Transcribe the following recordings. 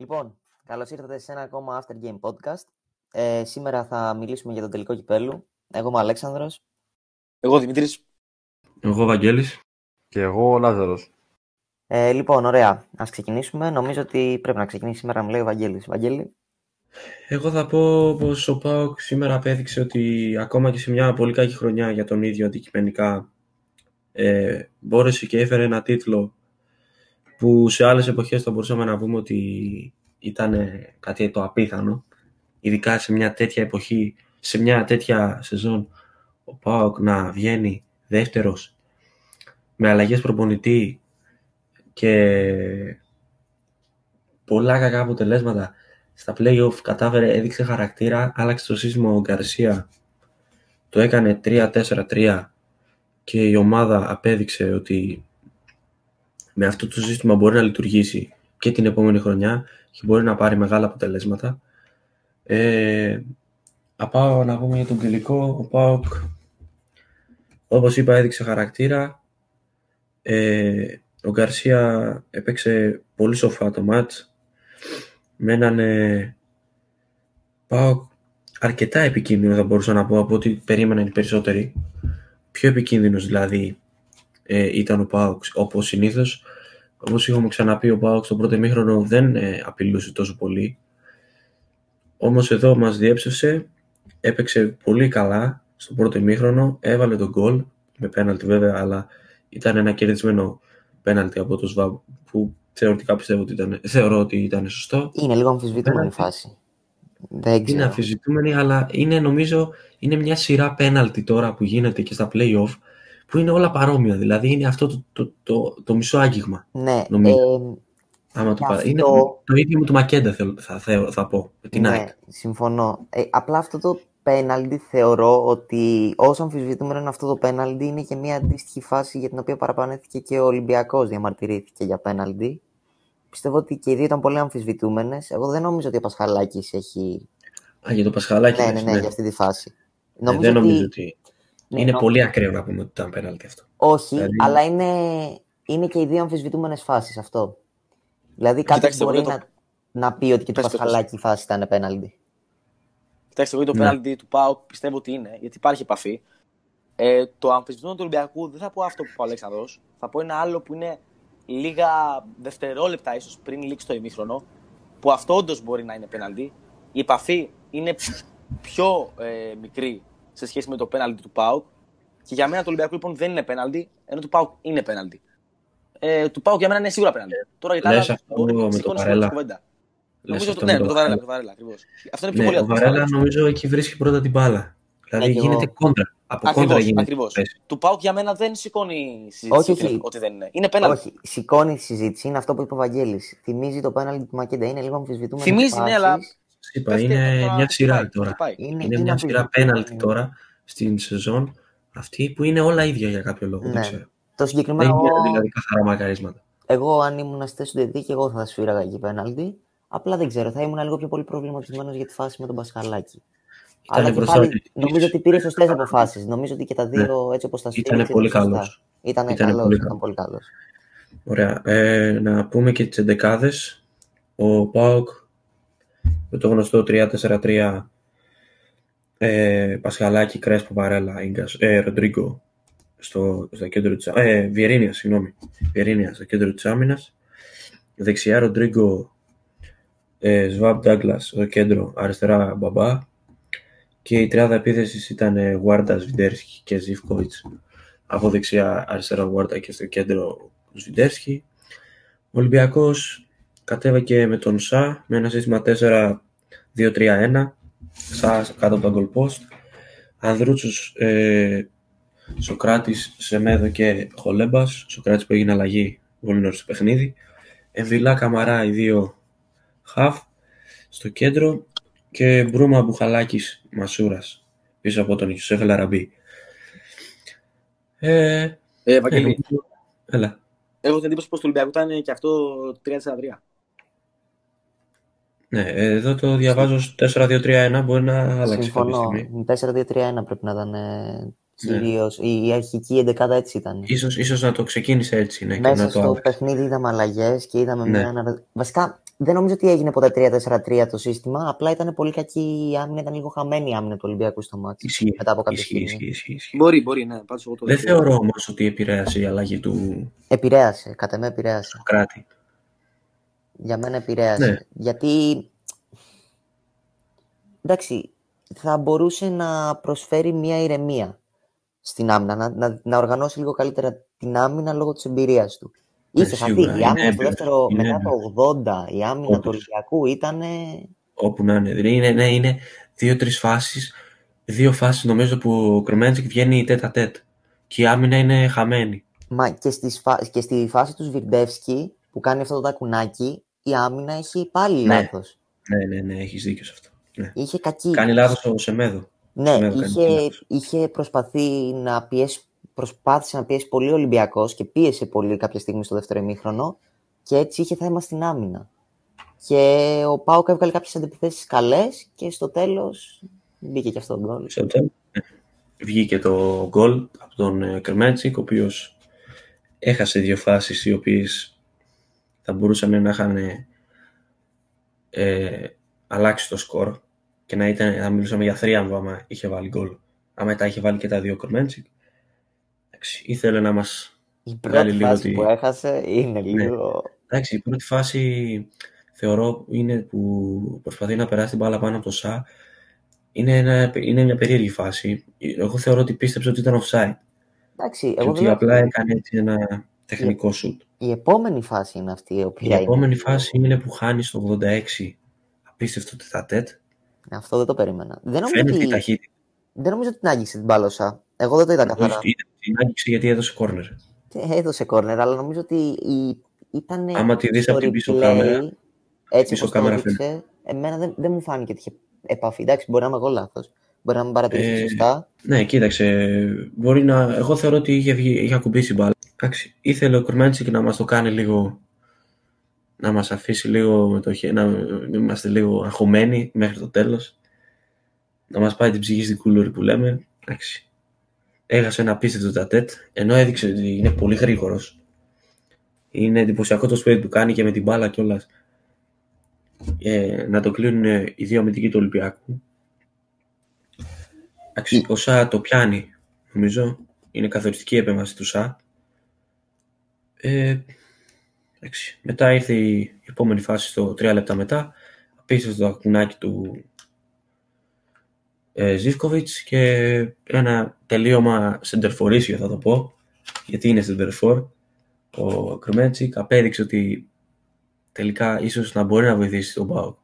Λοιπόν, καλώς ήρθατε σε ένα ακόμα After Game Podcast. Ε, σήμερα θα μιλήσουμε για το τελικό κυπέλου. Εγώ είμαι ο Αλέξανδρος. Εγώ Δημήτρης. Εγώ Βαγγέλης. Και εγώ ο Λάζαρος. Ε, λοιπόν, ωραία. Ας ξεκινήσουμε. Νομίζω ότι πρέπει να ξεκινήσει σήμερα, μου λέει ο Βαγγέλης. Βαγγέλη. Εγώ θα πω πως ο ΠΑΟΚ σήμερα απέδειξε ότι ακόμα και σε μια πολύ κακή χρονιά για τον ίδιο αντικειμενικά ε, μπόρεσε και έφερε ένα τίτλο που σε άλλες εποχές θα μπορούσαμε να πούμε ότι ήταν κάτι το απίθανο ειδικά σε μια τέτοια εποχή, σε μια τέτοια σεζόν ο ΠΑΟΚ να βγαίνει δεύτερος με αλλαγές προπονητή και πολλά κακά αποτελέσματα στα play-off κατάφερε, έδειξε χαρακτήρα, άλλαξε το σύστημα ο Γκαρσία το έκανε 3-4-3 και η ομάδα απέδειξε ότι με αυτό το σύστημα μπορεί να λειτουργήσει και την επόμενη χρονιά και μπορεί να πάρει μεγάλα αποτελέσματα. Ε, πάω να πούμε για τον τελικό. Ο Πάοκ, όπως είπα, έδειξε χαρακτήρα. Ε, ο Γκαρσία έπαιξε πολύ σοφά το μάτς. Με έναν ε, Πάοκ αρκετά επικίνδυνο θα μπορούσα να πω από ό,τι περίμεναν οι περισσότεροι. Πιο επικίνδυνος δηλαδή ε, ήταν ο Πάοκ όπως συνήθως. Όπως είχαμε ξαναπεί ο Πάοκ στο πρώτο ημίχρονο δεν ε, απειλούσε τόσο πολύ. Όμως εδώ μας διέψευσε, έπαιξε πολύ καλά στο πρώτο ημίχρονο, έβαλε τον γκολ με πέναλτι βέβαια, αλλά ήταν ένα κερδισμένο πέναλτι από το ΣΒΑ που θεωρητικά πιστεύω ότι ήταν, θεωρώ ότι ήταν σωστό. Είναι λίγο αμφισβητούμενη φάση. Δεν ξέρω. Είναι αμφισβητούμενη, αλλά είναι νομίζω είναι μια σειρά πέναλτι τώρα που γίνεται και στα play-off που είναι όλα παρόμοια. Δηλαδή είναι αυτό το, το, το, το μισό άγγιγμα. Ναι, νομίζω. ε, Άμα το γι' πάρει. Είναι αυτό- το ίδιο με το Μακέντα θα, θα, θα, θα πω. Με την ναι, ΑΕΚ. συμφωνώ. Ε, απλά αυτό το πέναλτι θεωρώ ότι όσο αμφισβητούμενο είναι αυτό το πέναλτι είναι και μια αντίστοιχη φάση για την οποία παραπανέθηκε και ο Ολυμπιακός διαμαρτυρήθηκε για πέναλτι. Πιστεύω ότι και οι δύο ήταν πολύ αμφισβητούμενες. Εγώ δεν νομίζω ότι ο Πασχαλάκης έχει... Α, για το Πασχαλάκι. Ναι, ναι, λες, ναι, για αυτή τη φάση. Ε, δεν νομίζω ότι... ναι, είναι νο- πολύ ακραίο να πούμε ότι ήταν πέναλτι αυτό. Όχι, Δηλαδή- αλλά είναι, είναι και οι δύο αμφισβητούμενες φάσεις αυτό. Δηλαδή κάποιος Κοιτάξτε, μπορεί εγώ το- να, να πει ότι και το Πες, πες, Πασχαλάκη η φάση ήταν πέναλτι. Κοιτάξτε, εγώ το Ναι. πέναλτι του Πάου πιστεύω ότι είναι, γιατί υπάρχει επαφή. Ε, το αμφισβητούμενο του Ολυμπιακού δεν θα πω αυτό που είπε ο Αλέξανδρος, θα πω ένα άλλο που είναι λίγα δευτερόλεπτα ίσως πριν λήξει το ημίχρονο, που αυτό όντως μπορεί να είναι πέναλτι. Η επαφή είναι πιο ε, μικρή σε σχέση με το πέναλτι του Πάουκ. Και για μένα το Ολυμπιακό λοιπόν δεν είναι πέναλτι, ενώ του Πάουκ είναι πέναλτι. Ε, του Πάουκ για μένα είναι σίγουρα πέναλτι. Τώρα για τα Λες άλλα αυτό μπορεί να με το σηκώνεις Βαρέλα. την κουβέντα. Λες Νομίζω αυτό ότι ναι, με με το το Βαρέλα, Βαρέλα. με το Βαρέλα ακριβώς. Αυτό είναι πιο Ναι, πολύ ο Βαρέλα νομίζω εκεί βρίσκει πρώτα την μπάλα. Δηλαδή Ναι, και εγώ. γίνεται κόντρα. Από κόντρα Ακριβώς, γίνεται. ακριβώς. θέση. Του Πάουκ για μένα δεν σηκώνει συζήτηση Όχι, ότι, όχι. είναι- ότι δεν είναι. Είναι πέναλτι. Όχι, σηκώνει τη συζήτηση. Είναι αυτό που είπε ο Βαγγέλης. Θυμίζει το πέναλτι του Μακέντα. Είναι λίγο αμφισβητούμενος. Θυμίζει, ναι, αλλά- Σας είπα, Πέφτει είναι τώρα, μια σειρά χτυπάει, τώρα. χτυπάει. Είναι, Είναι μια σειρά αμφισβητούμενο. πέναλτι τώρα στην σεζόν αυτή που είναι όλα ίδια για κάποιο λόγο. Ναι. Δεν ξέρω. Το Δεν συγκεκριμένο. είναι Εγώ, δηλαδή καθαρά μακαρίσματα. εγώ αν ήμουν στη θέση του Διετή και εγώ θα σφύραγα εκεί πέναλτι. Απλά δεν ξέρω, θα ήμουν λίγο πιο πολύ προβληματισμένος για τη φάση με τον Πασχαλάκη. Αλλά Ήταν και μπροστά πάλι ο Διετής. νομίζω ότι πήρε σωστές αποφάσεις. Νομίζω ότι και τα δύο έτσι όπως τα Ήτανε στήριξε. πολύ ήταν σωστά. καλός. Ήταν Ήτανε καλός, πολύ ήταν καλός. πολύ καλός. Ωραία. Ε, να πούμε και τις εντεκάδες. Ο Πάοκ με το γνωστό 3-4-3 ε, Πασχαλάκη, Κρέσπο, Βαρέλα, Ίγκας, ε, Ροντρίγκο στο, στο κέντρο της ε, Βιερίνια, συγγνώμη. Βιερίνια στο κέντρο της άμυνας. Δεξιά Ροντρίγκο, ε, Σβάμπ Ντάγκλας στο κέντρο, αριστερά Μπαμπά. Και η τριάδα επίθεσης ήταν ε, Γουάρντα, Σβιντέρσκι και Ζιβκόιτς. Από δεξιά αριστερά Γουάρντα και στο κέντρο Σβιντέρσκι. Ο Ολυμπιακός κατέβηκε με τον Σα με ένα σύστημα 4-2-3-1. Σα κάτω από τον goal post. Ανδρούτσος, ε, Σοκράτης, Σεμέδο και Χολέμπας. Σοκράτης που έγινε αλλαγή πολύ νωρίς στο παιχνίδι. Εμβιλά Καμαρά οι δύο χαφ στο κέντρο και Μπρούμα Μπουχαλάκης Μασούρας πίσω από τον Ιωσέφ Λαραμπή. Ε, Ε, ε, Βαγγέλη, νομίζω- Έλα. έχω την εντύπωση πως το Ολυμπιακό ήταν και αυτό 3-4-3. Ναι, εδώ το διαβάζω ως 4-2-3-1, μπορεί να άλλαξε κάποια Συμφωνώ. στιγμή. 4-2-3-1 πρέπει να ήταν ε, Ναι. κυρίως. Η, η αρχική εντεκάδα έτσι ήταν. Ίσως, ίσως να το ξεκίνησε έτσι, ναι, και Μέσα να το στο άλλαξε. παιχνίδι είδαμε αλλαγές και είδαμε Ναι. μια. ανα- Βασικά, δεν νομίζω ότι έγινε ποτέ 3-4-3 το σύστημα. Απλά ήταν πολύ κακή η άμυνα, ήταν λίγο χαμένη η άμυνα του Ολυμπιακού στο μάτι. Ισχύει. Μετά από κάποια Ισχύει, στιγμή. ισχύει, ισχύει, ισχύει. Μπορεί, μπορεί, ναι. Πάντως εγώ το Δεν δέχομαι. θεωρώ όμως ότι επηρέασε η αλλαγή του Επηρέασε, κατά με επηρέασε. κράτη. Για μένα επηρέασε. Ναι. Γιατί. Εντάξει, θα μπορούσε να προσφέρει μια ηρεμία στην άμυνα, να, να, να οργανώσει λίγο καλύτερα την άμυνα λόγω της εμπειρίας του. Ναι, Είχε χαθεί. σίγουρα, Η είναι άμυνα στο έμπειρος, δεύτερο, είναι μετά έμπειρος. το 80, η άμυνα του Όντως. Ολυμπιακού ήταν. Όπου να είναι. Δηλαδή είναι, ναι, είναι δύο-τρεις φάσεις. Δύο φάσεις νομίζω που ο Κρεμέντζικ βγαίνει τέτα τέτ. Και η άμυνα είναι χαμένη. Μα και, στις φα... και στη φάση του Σβιρντεύσκη που κάνει αυτό το τακουνάκι, η άμυνα έχει πάλι Ναι. λάθος. Ναι, ναι, ναι, έχεις δίκιο σε αυτό. Ναι. Είχε κακή. Κάνει λάθος ο Σεμέδο. Ναι, Σεμέδο κάνει είχε, λάθος. είχε προσπαθεί να πιέσει, προσπάθησε να πιέσει πολύ ο Ολυμπιακός και πίεσε πολύ κάποια στιγμή στο δεύτερο ημίχρονο και έτσι είχε θέμα στην άμυνα. Και ο Πάουκ έβγαλε κάποιες αντιπιθέσεις καλές και στο τέλος μπήκε και αυτό το γκολ. Στο τέλος, ναι. Βγήκε το γκολ από τον ε, Κρεμέντζικ, ο οποίος έχασε δύο φάσεις οι οποίες θα μπορούσαν να είχαν ε, αλλάξει το σκορ και να, ήταν, να μιλούσαμε για θρίαμβο άμα είχε βάλει γκολ. Άμα τα είχε βάλει και τα δύο Κρεμέντζικ. Εντάξει, ήθελε να μας Η Βγάλει πρώτη λίγο φάση τη- που έχασε είναι Ναι. λίγο... Εντάξει, η πρώτη φάση θεωρώ είναι που προσπαθεί να περάσει την μπάλα πάνω από το ΣΑ. Είναι, ένα, είναι μια περίεργη φάση. Εγώ θεωρώ ότι πίστεψε ότι ήταν offside. Εντάξει, Και εγώ ότι βέβαια, απλά έκανε έτσι ένα τεχνικό σουτ. Η επόμενη φάση είναι αυτή η Η οποία είναι... επόμενη φάση είναι που χάνει στο 86. Απίστευτο τετατέτ. Αυτό δεν το περίμενα. Δεν νομίζω, Φαίνεται η ότι... ταχύτητα. δεν νομίζω ότι την άγγιξε την μπάλωσα. Εγώ δεν το είδα καθαρά. Όχι, την άγγιξε γιατί έδωσε κόρνερ. Έδωσε κόρνερ, αλλά νομίζω ότι η... ήταν Άμα τη δεις στο από την πίσω replay, κάμερα, έτσι πίσω όπως το κάμερα έδειξε, εμένα δεν, δεν μου φάνηκε ότι είχε επαφή. Εντάξει, μπορεί να είμαι εγώ λάθος. Μπορεί να μην παρατηρήσει Ε, σωστά. Ναι, κοίταξε. Μπορεί να. Εγώ θεωρώ ότι είχε, βγει, είχε ακουμπήσει μπάλα. Εντάξει, ήθελε ο Κουρμέντσικ να μας το κάνει λίγο. Να μας αφήσει λίγο με το χέρι. Να είμαστε λίγο αγχωμένοι μέχρι το τέλος. Να μας πάει την ψυχή στην κούλουρη που λέμε. Εντάξει. Έχασε ένα απίστευτο τατέτ. Ενώ έδειξε ότι είναι πολύ γρήγορος. Είναι εντυπωσιακό το σπίτι που κάνει και με την μπάλα κιόλας. Ε, να το κλείνουν ε, οι δύο αμυντικοί του Ολυμπιακού. Εντάξει, ο Σα το πιάνει, νομίζω. Είναι καθοριστική η επέμβαση του Σα. Ε, εντάξει. Μετά ήρθε η επόμενη φάση στο 3 λεπτά μετά. Απίστευτο το ακουνάκι του ε, Ζίβκοβιτς και ένα τελείωμα σεντερφορίσιο θα το πω. Γιατί είναι σεντερφόρ. Ο Κρουμέντσικ απέδειξε ότι τελικά ίσως να μπορεί να βοηθήσει τον Πάοκ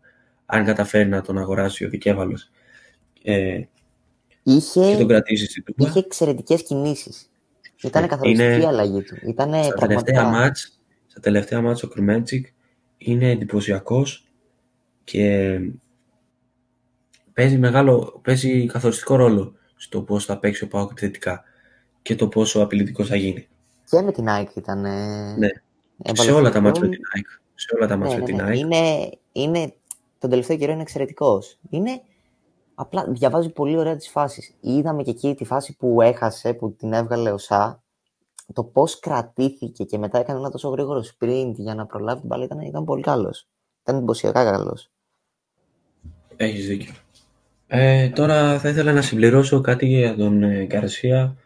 αν καταφέρει να τον αγοράσει ο Δικέβαλος ε, Είχε, και τον κρατήσει στην Τούμπα. είχε εξαιρετικές κινήσεις. Ήταν Ναι, καθοριστική είναι- η αλλαγή του. Ήταν Στα τελευταία πραγματικά... μάτς, στα τελευταία μάτς ο Κρουμέντσικ είναι εντυπωσιακός και παίζει, μεγάλο, παίζει καθοριστικό ρόλο στο πώς θα παίξει ο Πάοκ επιθετικά και το πόσο απειλητικός θα γίνει. Και με την ΑΕΚ ήταν... Ναι. σε όλα τα μάτς με την ΑΕΚ. Σε όλα τα μάτς Ναι, με ναι, την ναι. ΑΕΚ. Είναι, είναι, τον τελευταίο καιρό είναι εξαιρετικός. Είναι, απλά διαβάζει πολύ ωραία τις φάσεις. Είδαμε και εκεί τη φάση που έχασε, που την έβγαλε ο Σα, το πώς κρατήθηκε και μετά έκανε ένα τόσο γρήγορο sprint για να προλάβει την μπάλα ήταν, ήταν πολύ καλός. Ήταν εντυπωσιακά καλός. Έχεις δίκιο. Ε, τώρα θα ήθελα να συμπληρώσω κάτι για τον ε, Γκαρσία,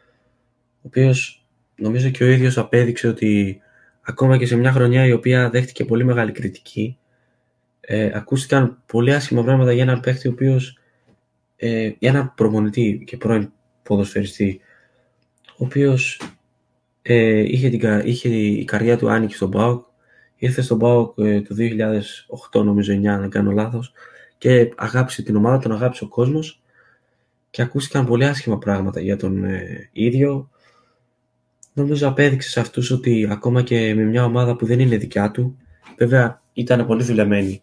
ο οποίος νομίζω και ο ίδιος απέδειξε ότι ακόμα και σε μια χρονιά η οποία δέχτηκε πολύ μεγάλη κριτική, ε, ακούστηκαν πολύ άσχημα πράγματα για έναν παίχτη ο οποίος, ε, για έναν προπονητή και πρώην ποδοσφαιριστή, ο οποίος ε, είχε, την, κα- είχε η καρδιά του άνοιξε στον ΠΑΟΚ, ήρθε στον ΠΑΟΚ ε, το 2008 νομίζω 9 αν δεν κάνω λάθος και αγάπησε την ομάδα, τον αγάπησε ο κόσμος και ακούστηκαν πολύ άσχημα πράγματα για τον ε, ίδιο. Νομίζω απέδειξε σε αυτούς ότι ακόμα και με μια ομάδα που δεν είναι δικιά του, βέβαια ήταν πολύ δουλεμένη,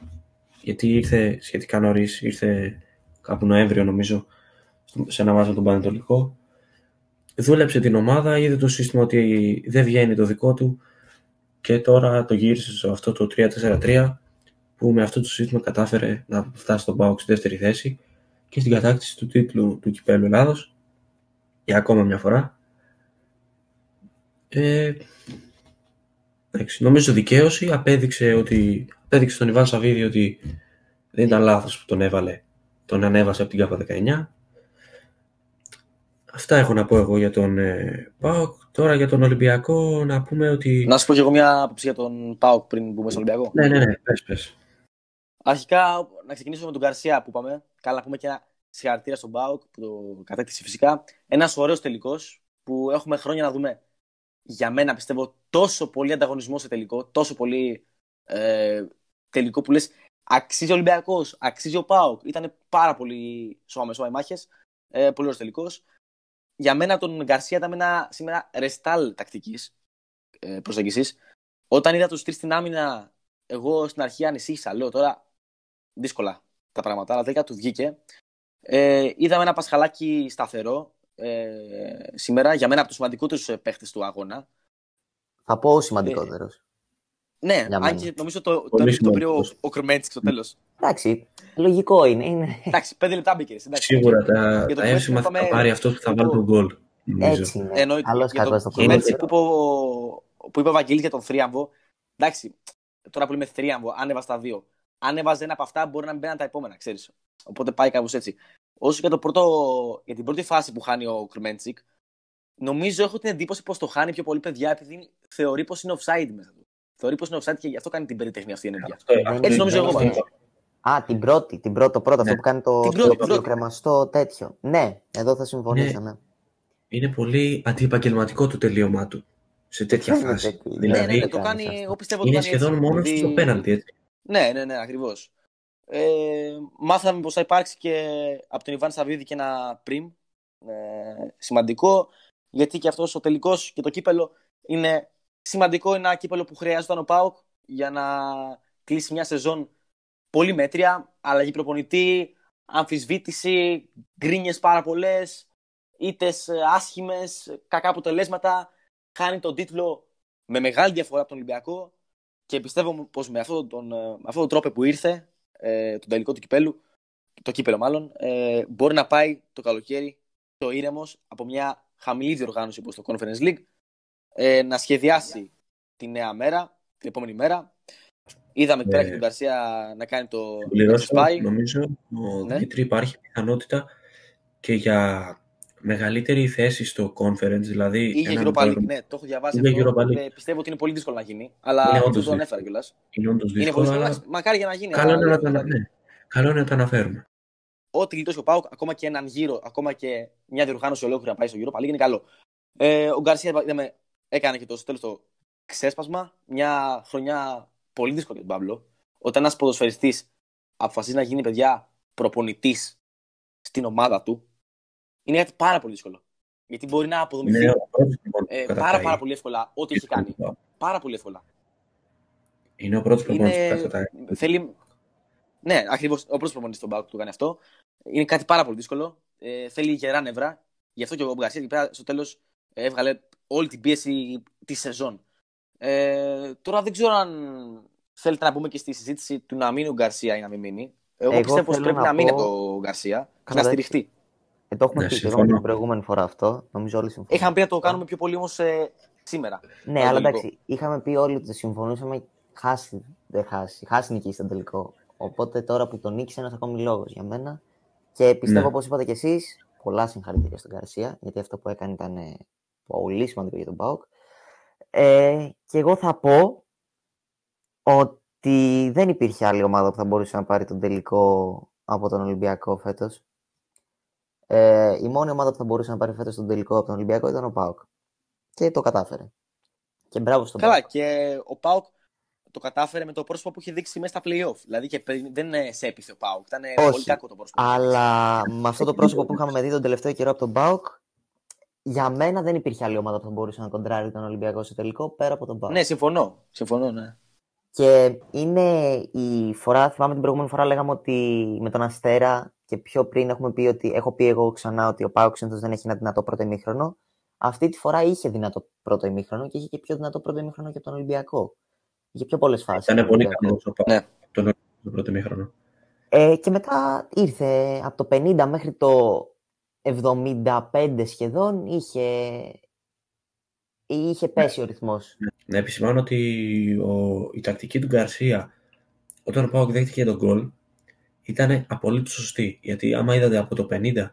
γιατί ήρθε σχετικά νωρίς, ήρθε κάπου Νοέμβριο νομίζω, σε ένα μάτς με τον Πανετολικό. Δούλεψε την ομάδα, είδε το σύστημα ότι δεν βγαίνει το δικό του και τώρα το γύρισε σε αυτό το 3-4-3 που με αυτό το σύστημα κατάφερε να φτάσει στον ΠΑΟΚ στη δεύτερη θέση και στην κατάκτηση του τίτλου του Κυπέλλου Ελλάδος για ακόμα μια φορά. Ε, εντάξει, νομίζω δικαίωση, απέδειξε ότι έδειξε τον Ιβάν Σαββίδη ότι δεν ήταν λάθος που τον έβαλε. Τον ανέβασε από την ΚΑΠΑ 19. Αυτά έχω να πω εγώ για τον ε, ΠΑΟΚ. Τώρα για τον Ολυμπιακό να πούμε ότι... Να σου πω και εγώ μια άποψη για τον Πάοκ πριν μπούμε στο Ολυμπιακό. Ναι, ναι, ναι, πες, πες. Αρχικά, να ξεκινήσουμε με τον Γκαρσία που είπαμε. Καλά, να πούμε και ένα συγχαρητήρια στον Μπάουκ που το κατέκτησε φυσικά. Ένας ωραίος τελικός που έχουμε χρόνια να δούμε. Για μένα πιστεύω τόσο πολύ ανταγωνισμό σε τελικό, τόσο πολύ ε, τελικό που λες αξίζει ο Ολυμπιακός, αξίζει ο Πάουκ. Ήταν πάρα πολύ σώμα με οι μάχες. Ε, πολύ ωραίος τελικός. Για μένα τον Γκαρσία ήταν ένα σήμερα ρεστάλ τακτικής ε, προσέγγισης. Όταν είδα τους τρεις στην άμυνα, εγώ στην αρχή ανησύχησα. Λέω τώρα δύσκολα τα πράγματα, αλλά τελικά του βγήκε. Ε, είδαμε ένα Πασχαλάκι σταθερό ε, σήμερα, για μένα από τους σημαντικότερους παίχτες του αγώνα. Θα πω ο σημαντικότερος. Ναι, αν και νομίζω το, το, το, το πήρε ο, ο Κρμέντσικ στο τέλος. Εντάξει, λογικό είναι. είναι. Εντάξει, πέντε λεπτά μπήκε. Σίγουρα τα, τα εύσημα θα τα πάρει αυτός που θα βάλει τον γκολ. Έτσι είναι. Εννοείται. Καλώς Για κακός το το Κρμέντσικ Κρμέντσικ. που, είπε ο- που είπε ο Βαγγέλης για τον θρίαμβο. Εντάξει, τώρα που λέμε θρίαμβο, άνεβα τα δύο. Αν έβαζε ένα από αυτά, μπορεί να μην μπαίναν τα επόμενα, ξέρεις. Οπότε πάει κάπως έτσι. Όσο για, το πρώτο, για την πρώτη φάση που χάνει ο Κρμέντσικ, νομίζω έχω την εντύπωση πως το χάνει πιο πολύ παιδιά επειδή θεωρεί πως είναι offside μέσα του. Θεωρεί πως είναι offside και γι' αυτό κάνει την περιτεχνή αυτή η ενέργεια. Αυτό- Δεν αυτό Έτσι είναι νομίζω εγώ αυτό. πάντως. Α, την πρώτη, την πρώτη, το πρώτο, αυτό Ναι. που κάνει το, Την το, πρώτη, το πρώτη. κρεμαστό τέτοιο. Ναι, εδώ θα συμφωνήσω, ναι. Είναι πολύ αντιεπαγγελματικό το τελείωμά του σε τέτοια Φαίνεται φάση. ότι- Ναι, Δηλαδή, ναι, ναι, το κάνεις κάνεις. αυτό. Εγώ πιστεύω το είναι κάνει σχεδόν έτσι, μόνος επειδή- στο πέναλτι, έτσι. Ναι, ναι, ναι, ακριβώς. Ε, μάθαμε πως θα υπάρξει και από τον Ιβάν Σαββίδη και ένα πριμ. Ε, σημαντικό, γιατί και αυτός ο τελικός και το κύπελο είναι σημαντικό. Είναι ένα κύπελο που χρειάζονταν ο Πάοκ για να κλείσει μια σεζόν πολύ μέτρια. Αλλαγή προπονητή, αμφισβήτηση, γκρίνιες πάρα πολλές, ήττες άσχημες, κακά αποτελέσματα. Χάνει τον τίτλο με μεγάλη διαφορά από τον Ολυμπιακό και πιστεύω πως με αυτόν τον, ε, με αυτόν τον τρόπο που ήρθε, ε, τον τελικό του κυπέλου, το κύπελο μάλλον, ε, μπορεί να πάει το καλοκαίρι το ήρεμος από μια χαμηλή διοργάνωση όπως το Conference League ε, να σχεδιάσει τη νέα μέρα, την επόμενη μέρα. Είδαμε εκεί πέρα Ναι. και τον Καρσία να κάνει το Πληρώσω, Spy. νομίζω, ο Ναι. Δημήτρη υπάρχει πιθανότητα και για μεγαλύτερη θέση στο conference, δηλαδή Είχε έναν Europa League, διοργ- ναι, το έχω διαβάσει Είχε αυτό. Europa League. Ε, πιστεύω ότι είναι πολύ δύσκολο να γίνει. Αλλά Είναι αυτό όντως το ανέφερα δύσκολο. κιόλας. είναι όντως Είναι πολύ δύσκολο, δύσκολο. αλλά εντάξει, Μακάρι για να γίνει. καλό αλλά είναι, να δεν τα, θα ναι. καλό είναι να τα αναφέρουμε. ό,τι γλιτώσει ο Πάουκ, ακόμα και έναν γύρο, ακόμα και μια διοργάνωση ολόκληρη να πάει στο γύρο, πάλι είναι καλό. Ε, ο Γκαρσία είδαμε, έκανε και το στο τέλος το ξέσπασμα. Μια χρονιά πολύ δύσκολη για τον Παύλο. Όταν ένας ποδοσφαιριστής αποφασίζει να γίνει παιδιά προπονητής στην ομάδα του, είναι κάτι πάρα πολύ δύσκολο. Γιατί μπορεί να αποδομηθεί Είναι ο πρώτος προπονητής ε, που πάρα, κατακτάει. πάρα πολύ εύκολα ό,τι έχει κάνει. Πάρα πολύ εύκολα. Είναι ο πρώτος προπονητής που Είναι... κατακτάει. Θέλει... Ναι, ακριβώς. Ο πρώτος προπονητής στον Πάουκ που το κάνει αυτό. Είναι κάτι πάρα πολύ δύσκολο. Ε, θέλει γερά νευρά. Γι' αυτό και ο Γκαρσίας εκεί πέρα στο τέλος έβγαλε όλη την πίεση της σεζόν. Ε, τώρα δεν ξέρω αν θέλετε να πούμε και στη συζήτηση του να μείνει ο Γκαρσία ή να μην μείνει. Εγώ, Εγώ πιστεύω πω θέλω πρέπει να να, μείνει πω- από τον Γκαρσία και Καλά, να εντάξει. στηριχτεί. Ε, το έχουμε Ναι, πει και εγώ συμφωνώ. την προηγούμενη φορά αυτό. Νομίζω όλοι συμφωνούν. Είχαμε πει να το κάνουμε πιο πολύ όμως ε, σήμερα. Ναι, το αλλά τελικό. εντάξει, είχαμε πει όλοι ότι συμφωνούσαμε. Χάσει, δεν χάσει. Χάσει νικήσει στον τελικό. Οπότε τώρα που τον νίκησε, ένας ακόμη λόγος για μένα. Και πιστεύω, Ναι. όπως είπατε κι εσείς, πολλά συγχαρητήρια στον Καρσία, γιατί αυτό που έκανε ήταν ε, πολύ σημαντικό για τον Πάουκ. Ε, και εγώ θα πω ότι δεν υπήρχε άλλη ομάδα που θα μπορούσε να πάρει τον τελικό από τον Ολυμπιακό φέτος. Ε, η μόνη ομάδα που θα μπορούσε να πάρει φέτος τον τελικό από τον Ολυμπιακό ήταν ο Πάουκ. Και το κατάφερε. Και μπράβο στον Καλά, Πάουκ. και ο Πάουκ το κατάφερε με το πρόσωπο που είχε δείξει μέσα στα playoff. Δηλαδή και πριν- δεν ε, σε έπιθε ο Πάουκ. Ήταν ε, Όχι. πολύ κακό το πρόσωπο. Αλλά με αυτό το πρόσωπο που είχαμε δει τον τελευταίο καιρό από τον Πάουκ, για μένα δεν υπήρχε άλλη ομάδα που θα μπορούσε να κοντράρει τον Ολυμπιακό σε τελικό πέρα από τον Πάουκ. Ναι, συμφωνώ. Συμφωνώ, ναι. Και είναι η φορά, θυμάμαι την προηγούμενη φορά λέγαμε ότι με τον Αστέρα και πιο πριν έχουμε πει ότι, έχω πει εγώ ξανά ότι ο Πάουκ συνήθω δεν έχει ένα δυνατό πρώτο ημίχρονο. Αυτή τη φορά είχε δυνατό πρώτο ημίχρονο και είχε και πιο δυνατό πρώτο ημίχρονο και από τον Ολυμπιακό. Είχε πιο πολλές φάσεις. Ήταν πολύ καλός ο Πάουκ Ναι. τον το πρώτο μήχρονο. Ε, και μετά ήρθε από το 50 μέχρι το 75 σχεδόν είχε, είχε πέσει ο ρυθμός. Να επισημάνω ότι ο, η τακτική του Γκαρσία όταν ο Πάοκ δέχτηκε τον γκολ, ήταν απολύτως σωστή. Γιατί άμα είδατε από το 50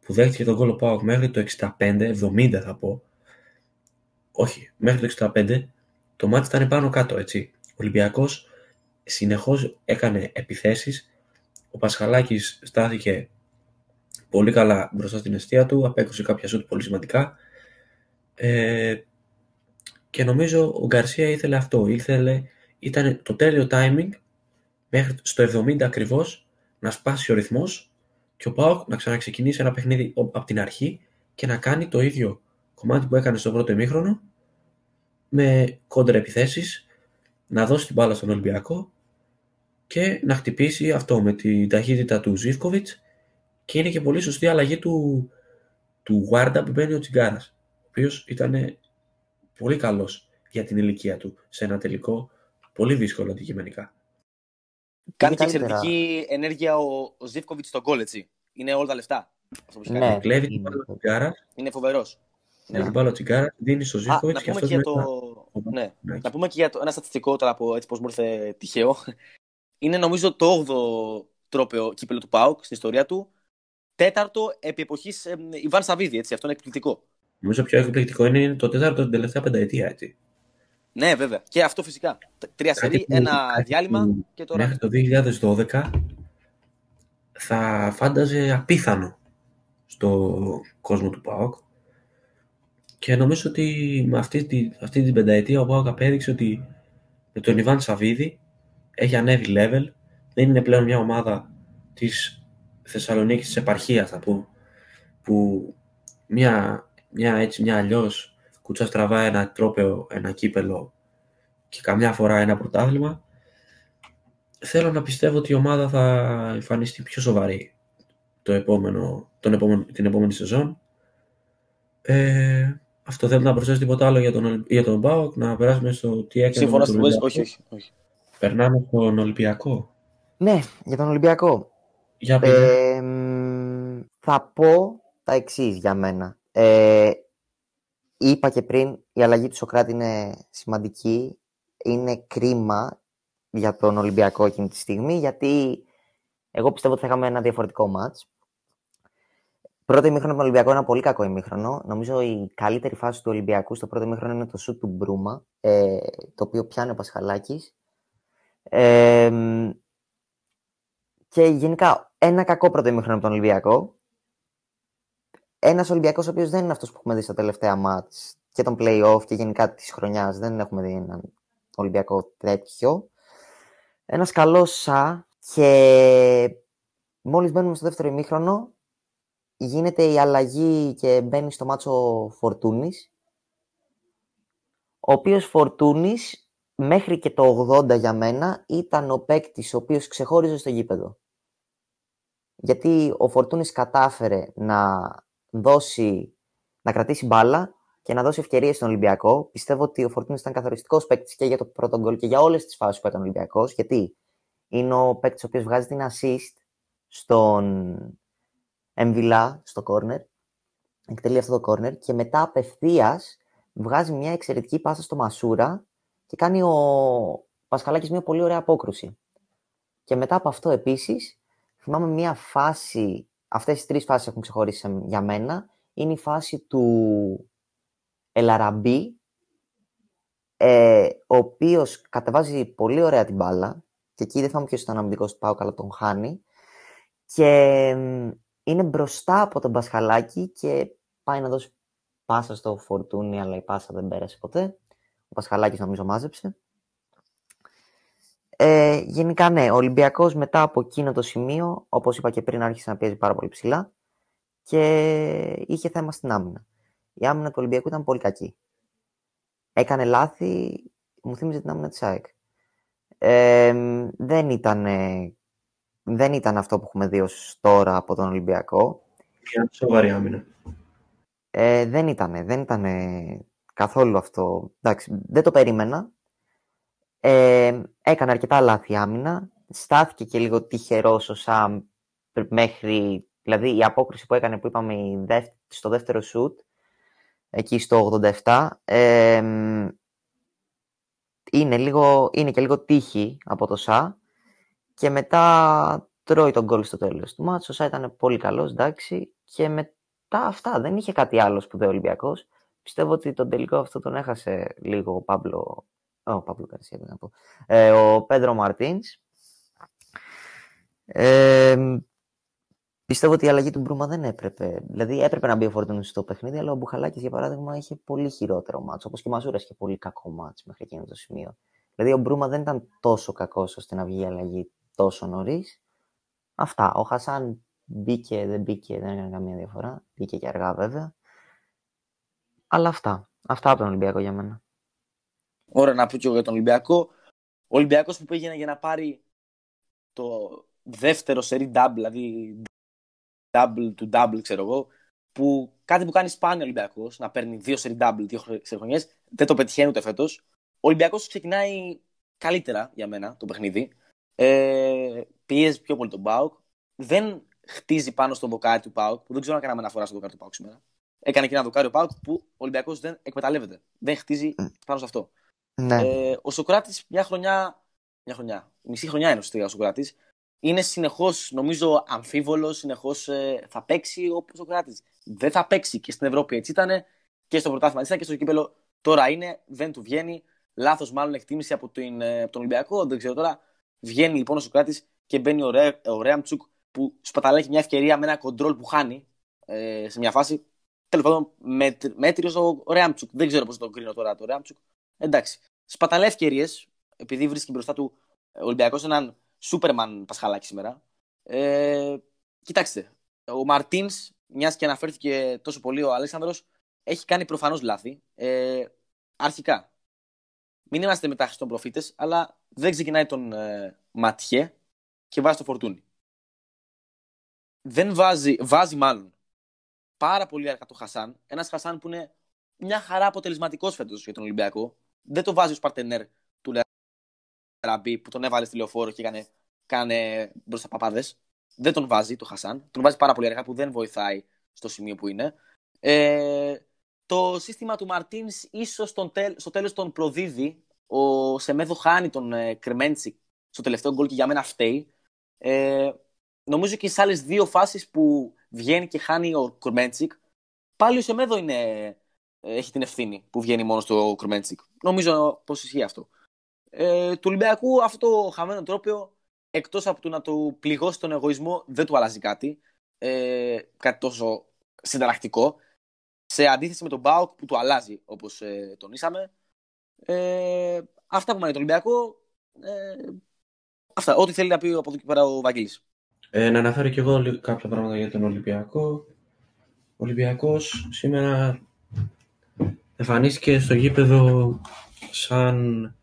που δέχτηκε τον γκολ ο Πάοκ μέχρι το 65, 70 θα πω, όχι, μέχρι το 65, το μάτι ήταν πάνω κάτω, έτσι. Ο Ολυμπιακός συνεχώς έκανε επιθέσεις, ο Πασχαλάκης στάθηκε πολύ καλά μπροστά στην αιστεία του, απέκρουσε κάποια σούτ πολύ σημαντικά. Ε, και νομίζω ο Γκαρσία ήθελε αυτό, ήθελε, ήταν το τέλειο timing μέχρι στο 70 ακριβώς να σπάσει ο ρυθμός και ο Πάοκ να ξαναξεκινήσει ένα παιχνίδι από την αρχή και να κάνει το ίδιο κομμάτι που έκανε στο πρώτο ημίχρονο με κόντρα επιθέσεις, να δώσει την μπάλα στον Ολυμπιακό και να χτυπήσει αυτό με την ταχύτητα του Ζήφκοβιτς και είναι και πολύ σωστή αλλαγή του, του Γουάρντα που μπαίνει ο Τσιγκάρας ο οποίος ήταν πολύ καλός για την ηλικία του σε ένα τελικό πολύ δύσκολο αντικειμενικά. Κάνει και καλύτερα. εξαιρετική ενέργεια ο, ο Ζήφκοβιτς στον γκολ, έτσι. Είναι όλα τα λεφτά. Αυτό που έχει Ναι. κάνει. Κλέβει την είναι μπάλα ο το- Τσιγκάρας, Είναι φοβερός. με την μπάλα ο Τσιγκάρας, δίνει στο Α, Ζήφκοβιτς να και πούμε αυτός και για μετά... το. Ναι. Ναι. Να πούμε και για το, ένα στατιστικό τώρα από έτσι πως μου ήρθε τυχαίο. Είναι νομίζω το 8ο τρόπαιο κύπελο του ΠΑΟΚ στην ιστορία του. Τέταρτο επί εποχής Ιβάν Σαββίδη, έτσι. Αυτό είναι εκπληκτικό. Νομίζω πιο εκπληκτικό είναι το τέταρτο την τελευταία πενταετία, έτσι. Ναι, βέβαια. Και αυτό φυσικά. Τρία Κάτι σερί, που- ένα κάτι διάλειμμα που και τώρα. Μέχρι το 2012 θα φάνταζε απίθανο στο κόσμο του ΠΑΟΚ και νομίζω ότι με αυτή, τη, αυτή την πενταετία ο ΠΑΟΚ απέδειξε ότι με τον Ιβάν Σαββίδη έχει ανέβει level δεν είναι πλέον μια ομάδα της Θεσσαλονίκης της επαρχίας θα πω που μια, μια έτσι μια αλλιώς κουτσά στραβά ένα τρόπαιο, ένα κύπελο και καμιά φορά ένα πρωτάθλημα θέλω να πιστεύω ότι η ομάδα θα εμφανιστεί πιο σοβαρή το επόμενο, τον επόμενο, την επόμενη σεζόν. Ε, αυτό θέλω να προσθέσω τίποτα άλλο για τον, Ολυ- για τον ΠΑΟΚ, να περάσουμε στο τι έκανε Συμφωνώ με στην τον πόση. Ολυμπιακό. Όχι, όχι. όχι. Περνάμε στον Ολυμπιακό. Ναι, για τον Ολυμπιακό. Για πείτε. Ε, μ, θα πω τα εξής για μένα. Ε, είπα και πριν, η αλλαγή του Σοκράτη είναι σημαντική. Είναι κρίμα για τον Ολυμπιακό εκείνη τη στιγμή, γιατί εγώ πιστεύω ότι θα είχαμε ένα διαφορετικό μάτς. Πρώτο ημίχρονο από τον Ολυμπιακό είναι ένα πολύ κακό ημίχρονο. Νομίζω η καλύτερη φάση του Ολυμπιακού στο πρώτο ημίχρονο είναι το σουτ του Μπρούμα, ε, το οποίο πιάνει ο Πασχαλάκης. Ε, μ, και γενικά ένα κακό πρώτο ημίχρονο από τον Ολυμπιακό. Ένας Ολυμπιακός ο οποίος δεν είναι αυτός που έχουμε δει στα τελευταία μάτς και τον playoff και γενικά της χρονιάς. Δεν έχουμε δει έναν Ολυμπιακό τέτοιο. Ένας καλός σα και μόλις μπαίνουμε στο δεύτερο ημίχρονο γίνεται η αλλαγή και μπαίνει στο μάτσο Φορτούνης ο οποίος Φορτούνης μέχρι και το 80 για μένα ήταν ο παίκτης ο οποίος ξεχώριζε στο γήπεδο. Γιατί ο Φορτούνης κατάφερε να δώσει, να κρατήσει μπάλα και να δώσει ευκαιρίες στον Ολυμπιακό. Πιστεύω ότι ο Φορτούνης ήταν καθοριστικός παίκτης και για το πρώτο γκολ και για όλες τις φάσεις που έκανε ο Ολυμπιακός. Γιατί είναι ο παίκτης ο οποίος βγάζει την assist στον Εμβιλά, στο corner. Εκτελεί αυτό το corner και μετά απευθείας βγάζει μια εξαιρετική πάσα στο Μασούρα και κάνει ο Πασχαλάκης μια πολύ ωραία απόκρουση. Και μετά από αυτό επίσης, θυμάμαι μια φάση, αυτές οι τρεις φάσεις έχουν ξεχωρίσει για μένα, είναι η φάση του Ελαραμπή, ε, ο οποίος κατεβάζει πολύ ωραία την μπάλα και εκεί δεν θυμάμαι ποιος ήταν ο αμυντικός του Πάου, αλλά τον χάνει και μ, είναι μπροστά από τον Πασχαλάκη και πάει να δώσει πάσα στο Φορτούνι, αλλά η πάσα δεν πέρασε ποτέ. Ο Πασχαλάκης νομίζω μάζεψε. Ε, γενικά ναι, ο Ολυμπιακός μετά από εκείνο το σημείο, όπως είπα και πριν, άρχισε να πιέζει πάρα πολύ ψηλά και είχε θέμα στην άμυνα. Η άμυνα του Ολυμπιακού ήταν πολύ κακή. Έκανε λάθη, μου θύμιζε την άμυνα της ΑΕΚ. Ε, δεν, ήταν, δεν ήταν αυτό που έχουμε δει ως τώρα από τον Ολυμπιακό. Μια σοβαρή άμυνα. Ε, δεν ήταν, δεν ήταν καθόλου αυτό. Εντάξει, δεν το περίμενα. Ε, έκανε αρκετά λάθη άμυνα. Στάθηκε και λίγο τυχερός ο Σαμ μέχρι, δηλαδή η απόκριση που έκανε που είπαμε η δεύ- στο δεύτερο σουτ, εκεί στο 87, ε, είναι, λίγο, είναι και λίγο τύχη από το ΣΑ, Και μετά τρώει τον γκολ στο τέλος του μάτσου. Ο ήταν πολύ καλός, εντάξει. Και μετά αυτά δεν είχε κάτι άλλο σπουδαίο Ολυμπιακός. Πιστεύω ότι τον τελικό αυτό τον έχασε λίγο ο Παύλο. Ο Παύλο Καρσία, να πω. Ε, ο Πέντρο Μαρτίν. Ε, πιστεύω ότι η αλλαγή του Μπρούμα δεν έπρεπε. Δηλαδή έπρεπε να μπει ο Φορτούνης στο παιχνίδι, αλλά ο Μπουχαλάκης για παράδειγμα είχε πολύ χειρότερο μάτσο. Όπως και ο Μαζούρα είχε πολύ κακό μάτσο μέχρι εκείνο το σημείο. Δηλαδή ο Μπρούμα δεν ήταν τόσο κακός ώστε να βγει η αλλαγή τόσο νωρίς. Αυτά. Ο Χασάν μπήκε, δεν μπήκε, δεν έκανε καμία διαφορά. Μπήκε και αργά βέβαια. Αλλά αυτά. Αυτά από τον Ολυμπιακό για μένα. Ωραία να πω και εγώ για τον Ολυμπιακό. Ο Ολυμπιακός που πήγαινε για να πάρει το δεύτερο σερί double, δηλαδή double to double, ξέρω εγώ, που κάτι που κάνει σπάνιο ο Ολυμπιακός, να παίρνει δύο σερί double δύο χρονιές, δεν το πετυχαίνει ούτε φέτος. Ο Ολυμπιακός ξεκινάει καλύτερα για μένα το παιχνίδι. Ε, πιέζει πιο πολύ τον Πάουκ. Δεν χτίζει πάνω στο δοκάρι του Πάουκ, που δεν ξέρω αν κάναμε αναφορά στο δοκάρι του Πάουκ σήμερα έκανε και ένα δοκάριο Πάουκ που ο Ολυμπιακός δεν εκμεταλλεύεται. Δεν χτίζει πάνω σε αυτό. Ναι. Ε, ο Σοκράτης μια χρονιά. Μια χρονιά. Μισή χρονιά είναι ουσιαστικά ο Σοκράτης. Είναι συνεχώς, νομίζω, αμφίβολος. Συνεχώς ε, θα παίξει ο Σοκράτης. Δεν θα παίξει και στην Ευρώπη έτσι ήταν. Και στο πρωτάθλημα έτσι ήταν και στο κύπελο τώρα είναι. Δεν του βγαίνει. Λάθος, μάλλον εκτίμηση από, την, ε, από τον Ολυμπιακό. Δεν ξέρω τώρα. Βγαίνει λοιπόν ο Σοκράτης και μπαίνει ο, Ρε, ο Ρέαμτσουκ που σπαταλάει μια ευκαιρία με ένα κοντρόλ που χάνει ε, σε μια φάση Τέλος πάντων, μέτριος ο Ρέαμτσουκ. Δεν ξέρω πώς το κρίνω τώρα το Ρέαμτσουκ. Εντάξει. Σπαταλέ ευκαιρίες, επειδή βρίσκει μπροστά του ο Ολυμπιακός έναν Σούπερμαν Πασχαλάκη σήμερα. Ε, κοιτάξτε, ο Μαρτίνς, μιας και αναφέρθηκε τόσο πολύ ο Αλέξανδρος, έχει κάνει προφανώς λάθη. Ε, αρχικά, μην είμαστε μετά Χριστόν προφήτες, αλλά δεν ξεκινάει τον ε, Ματιέ και βάζει το φορτούνι. Δεν βάζει, βάζει μάλλον πάρα πολύ αργά το Χασάν. Ένας Χασάν που είναι μια χαρά αποτελεσματικός φέτος για τον Ολυμπιακό. Δεν το βάζει ως παρτενέρ του Λεραμπή που τον έβαλε στη λεωφόρο και έκανε, κάνε μπροστά παπάδες. Δεν τον βάζει το Χασάν. Τον βάζει πάρα πολύ αργά που δεν βοηθάει στο σημείο που είναι. Ε, το σύστημα του Μαρτίνς ίσως στο τέλος τον προδίδει. Ο Σεμέδο χάνει τον ε, Κρεμέντσικ στο τελευταίο γκολ και για μένα φταίει. Ε, νομίζω και στι άλλες δύο φάσεις που βγαίνει και χάνει ο Κουρμέντσικ, πάλι ο Σεμέδο είναι, έχει την ευθύνη που βγαίνει μόνο στο Κουρμέντσικ. Νομίζω πως ισχύει αυτό. Ε, του Ολυμπιακού αυτό το χαμένο τρόπο, εκτός από το να του πληγώσει τον εγωισμό, δεν του αλλάζει κάτι. Ε, κάτι τόσο συνταρακτικό. Σε αντίθεση με τον Μπάουκ που του αλλάζει, όπως ε, τονίσαμε. Ε, αυτά που μάθει το Ολυμπιακό. Ε, αυτά. Ό,τι θέλει να πει από εδώ και πέρα ο Βαγγέλης. Ε, να αναφέρω και εγώ κάποια πράγματα για τον Ολυμπιακό. Ο Ολυμπιακός σήμερα εμφανίστηκε στο γήπεδο σαν,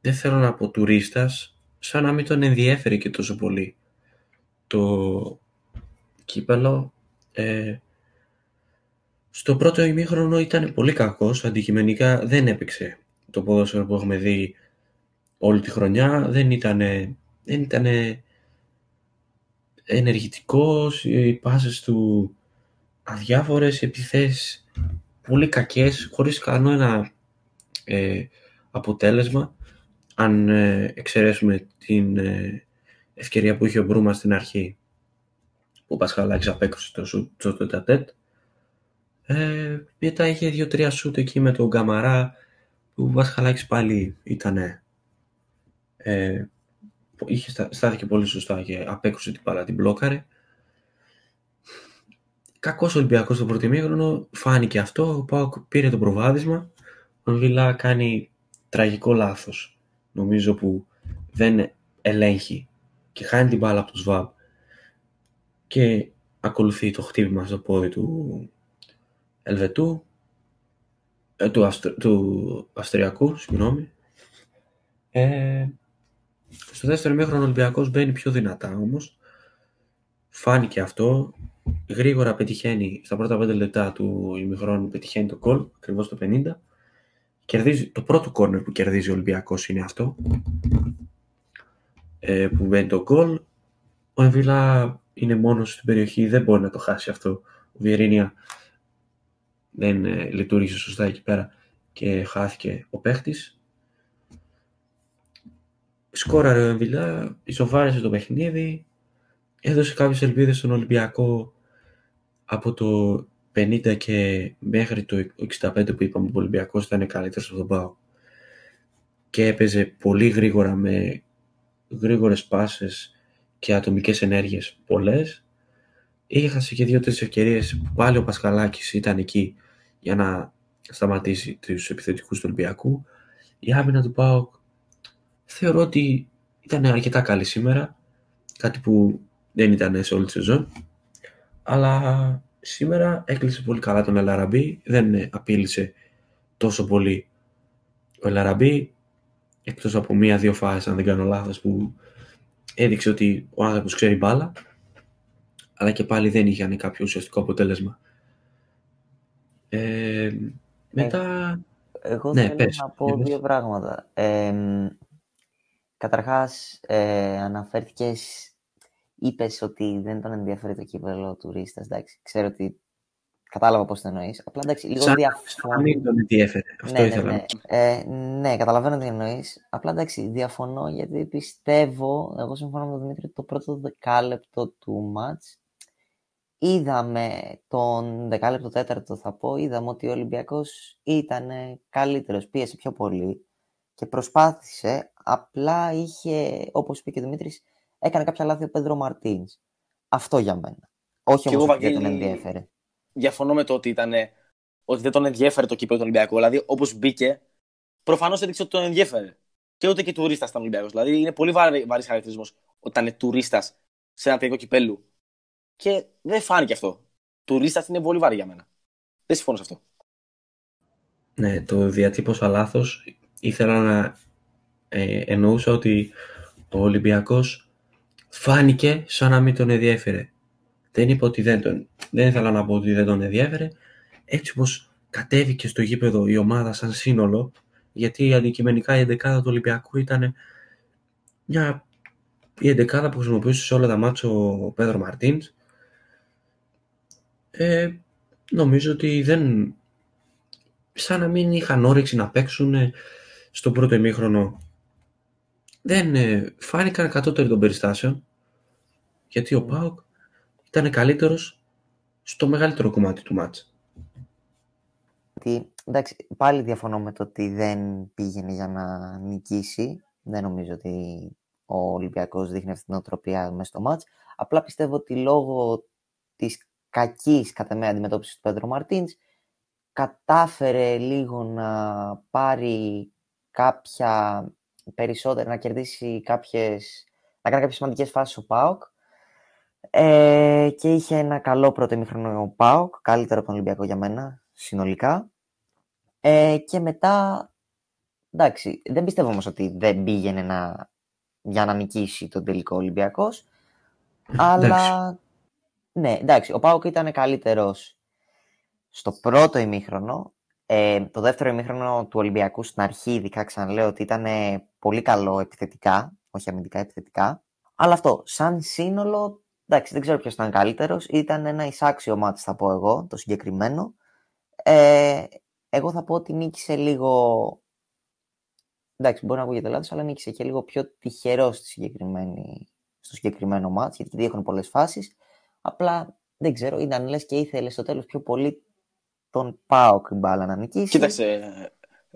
δεν θέλω να πω τουρίστας, σαν να μην τον ενδιέφερε και τόσο πολύ το κύπελο. Ε, στο πρώτο ημίχρονο ήταν πολύ κακός, αντικειμενικά δεν έπαιξε το ποδόσφαιρο που έχουμε δει όλη τη χρονιά, δεν ήταν, δεν ήτανε ενεργητικός, οι πάσες του αδιάφορες, επιθέσεις πολύ κακές, χωρίς κανένα ε, αποτέλεσμα. Αν ε, εξαιρέσουμε την ε, ευκαιρία που είχε ο Μπρούμα στην αρχή, που ο Πασχαλάκης απέκρουσε το σουτ στο τετατέτ. Ε, μετά είχε δύο-τρία σουτ εκεί με τον Γκαμαρά, που ο Πασχαλάκης πάλι ήταν ε, είχε στάθηκε πολύ σωστά και απέκρουσε την μπάλα, την μπλόκαρε. Κακός Ολυμπιακός στο πρώτο ημίχρονο, φάνηκε αυτό. Ο Πάοκ πήρε το προβάδισμα. Ο Βιλά κάνει τραγικό λάθος. Νομίζω που δεν ελέγχει και χάνει την μπάλα από το ΣΒΑΜ και ακολουθεί το χτύπημα στο πόδι του Ελβετού, ε, του, του Αυστριακού, συγγνώμη. Ε, στο δεύτερο ημίχρονο ο Ολυμπιακός μπαίνει πιο δυνατά όμως. Φάνηκε αυτό. Γρήγορα πετυχαίνει στα πρώτα 5 λεπτά του ημιχρόνου πετυχαίνει το γκολ, ακριβώς το 50. Κερδίζει, το πρώτο κόρνερ που κερδίζει ο Ολυμπιακός είναι αυτό. Ε, που μπαίνει το γκολ. Ο Εμβίλα είναι μόνος στην περιοχή, δεν μπορεί να το χάσει αυτό. Ο Βιερίνια δεν ε, λειτουργήσε σωστά εκεί πέρα και χάθηκε ο παίχτης. σκόραρε ο Εμβιλά, ισοφάρισε το παιχνίδι, έδωσε κάποιες ελπίδες στον Ολυμπιακό από το 50 και μέχρι το 65 που είπαμε ο Ολυμπιακός ήταν καλύτερος από τον ΠΑΟ και έπαιζε πολύ γρήγορα με γρήγορες πάσες και ατομικές ενέργειες πολλές. Είχασε και δύο-τρεις ευκαιρίες που πάλι ο Πασχαλάκης ήταν εκεί για να σταματήσει τους επιθετικούς του Ολυμπιακού. Η άμυνα του ΠΑΟΚ θεωρώ ότι ήταν αρκετά καλή σήμερα, κάτι που δεν ήταν σε όλη τη σεζόν. Αλλά σήμερα έκλεισε πολύ καλά τον Ελαραμπή, δεν απείλησε τόσο πολύ ο Ελαραμπή, εκτός από μία-δύο φάσεις, αν δεν κάνω λάθος, που έδειξε ότι ο άνθρωπος ξέρει μπάλα, αλλά και πάλι δεν είχε κάποιο ουσιαστικό αποτέλεσμα. Ε, μετά... Εγώ Ναι, θέλω πες, να πω για πες. δύο πράγματα. Ε, καταρχάς, ε, αναφέρθηκες, είπες ότι δεν τον ενδιαφέρει το κύπελο του Ρίστας. Εντάξει, ξέρω ότι κατάλαβα πώς το εννοείς. Απλά εντάξει, λίγο Σαν- διαφωνώ. Να μην τον ενδιέφερε. Αυτό Ναι, ναι, ήθελα. ναι. Ε, ναι, καταλαβαίνω τι εννοείς. Απλά εντάξει, διαφωνώ γιατί πιστεύω, εγώ συμφωνώ με τον Δημήτρη, το πρώτο δεκάλεπτο του μάτς είδαμε τον δεκάλεπτο τέταρτο θα πω, είδαμε ότι ο Ολυμπιακός ήταν καλύτερος, πίεσε πιο πολύ και προσπάθησε, απλά είχε, όπως είπε και ο Δημήτρης, έκανε κάποια λάθη ο Πέντρο Μαρτίνς. Αυτό για μένα. Όχι Και όμως εγώ, ότι δεν τον Βαγγέλη, ενδιέφερε. Διαφωνώ με το ότι, ήταν, ότι δεν τον ενδιέφερε το κύπελο του Ολυμπιακού. Δηλαδή, όπως μπήκε, προφανώς έδειξε ότι τον ενδιέφερε. Και ούτε και τουρίστας ήταν Ολυμπιακός. Δηλαδή, είναι πολύ βαρύ χαρακτηρισμός όταν είναι τουρίστας σε ένα τελικό κυπέλου. Και δεν φάνηκε αυτό. Τουρίστας είναι πολύ βαρύ για μένα. Δεν συμφωνώ σε αυτό. Ναι, το διατύπωσα λάθος. Ήθελα να ε, εννοούσα ότι ο Ολυμπιακός φάνηκε σαν να μην τον ενδιέφερε. Δεν είπα ότι δεν τον... Δεν ήθελα να πω ότι δεν τον ενδιέφερε. Έτσι όπως κατέβηκε στο γήπεδο η ομάδα σαν σύνολο, γιατί αντικειμενικά η εντεκάδα του Ολυμπιακού ήταν μια η εντεκάδα που χρησιμοποιούσε σε όλα τα μάτια ο Πέδρο Μαρτίνς. Ε, νομίζω ότι δεν σαν να μην είχαν όρεξη να παίξουν ε, στο πρώτο ημίχρονο. Δεν ε, φάνηκαν κατώτεροι των περιστάσεων, γιατί ο ΠΑΟΚ ήταν καλύτερος στο μεγαλύτερο κομμάτι του μάτς. ότι, εντάξει, πάλι διαφωνώ με το ότι δεν πήγαινε για να νικήσει. Δεν νομίζω ότι ο Ολυμπιακός δείχνει αυτή την οτροπία μέσα στο μάτς. Απλά πιστεύω ότι λόγω της κακής κατά με αντιμετώπισης του Πέντρο Μαρτίνς κατάφερε λίγο να πάρει κάποια περισσότερα, να κερδίσει κάποιες, να κάνει κάποιες σημαντικές φάσεις ο ΠΑΟΚ ε, και είχε ένα καλό πρώτο ημίχρονο ο ΠΑΟΚ, καλύτερο από τον Ολυμπιακό για μένα, συνολικά. Ε, και μετά, εντάξει, δεν πιστεύω όμως ότι δεν πήγαινε να, για να νικήσει τον τελικό Ολυμπιακός. Αλλά, ναι, εντάξει, ο ΠΑΟΚ ήταν καλύτερος στο πρώτο ημίχρονο. Ε, το δεύτερο ημίχρονο του Ολυμπιακού στην αρχή, ειδικά ξαναλέω ότι ήταν πολύ καλό επιθετικά, όχι αμυντικά επιθετικά. Αλλά αυτό, σαν σύνολο, εντάξει, δεν ξέρω ποιος ήταν καλύτερος. Ήταν ένα εισάξιο μάτς, θα πω εγώ, το συγκεκριμένο. Ε, εγώ θα πω ότι νίκησε λίγο. Εντάξει, μπορεί να ακούγεται λάθος, αλλά νίκησε και λίγο πιο τυχερός στη συγκεκριμένη... στο συγκεκριμένο μάτς, γιατί και οι δύο έχουν πολλές φάσεις. Απλά δεν ξέρω, ήταν λες και ήθελε στο τέλος πιο πολύ τον Πάοκ η μπάλα να νικήσει. Κοίταξε,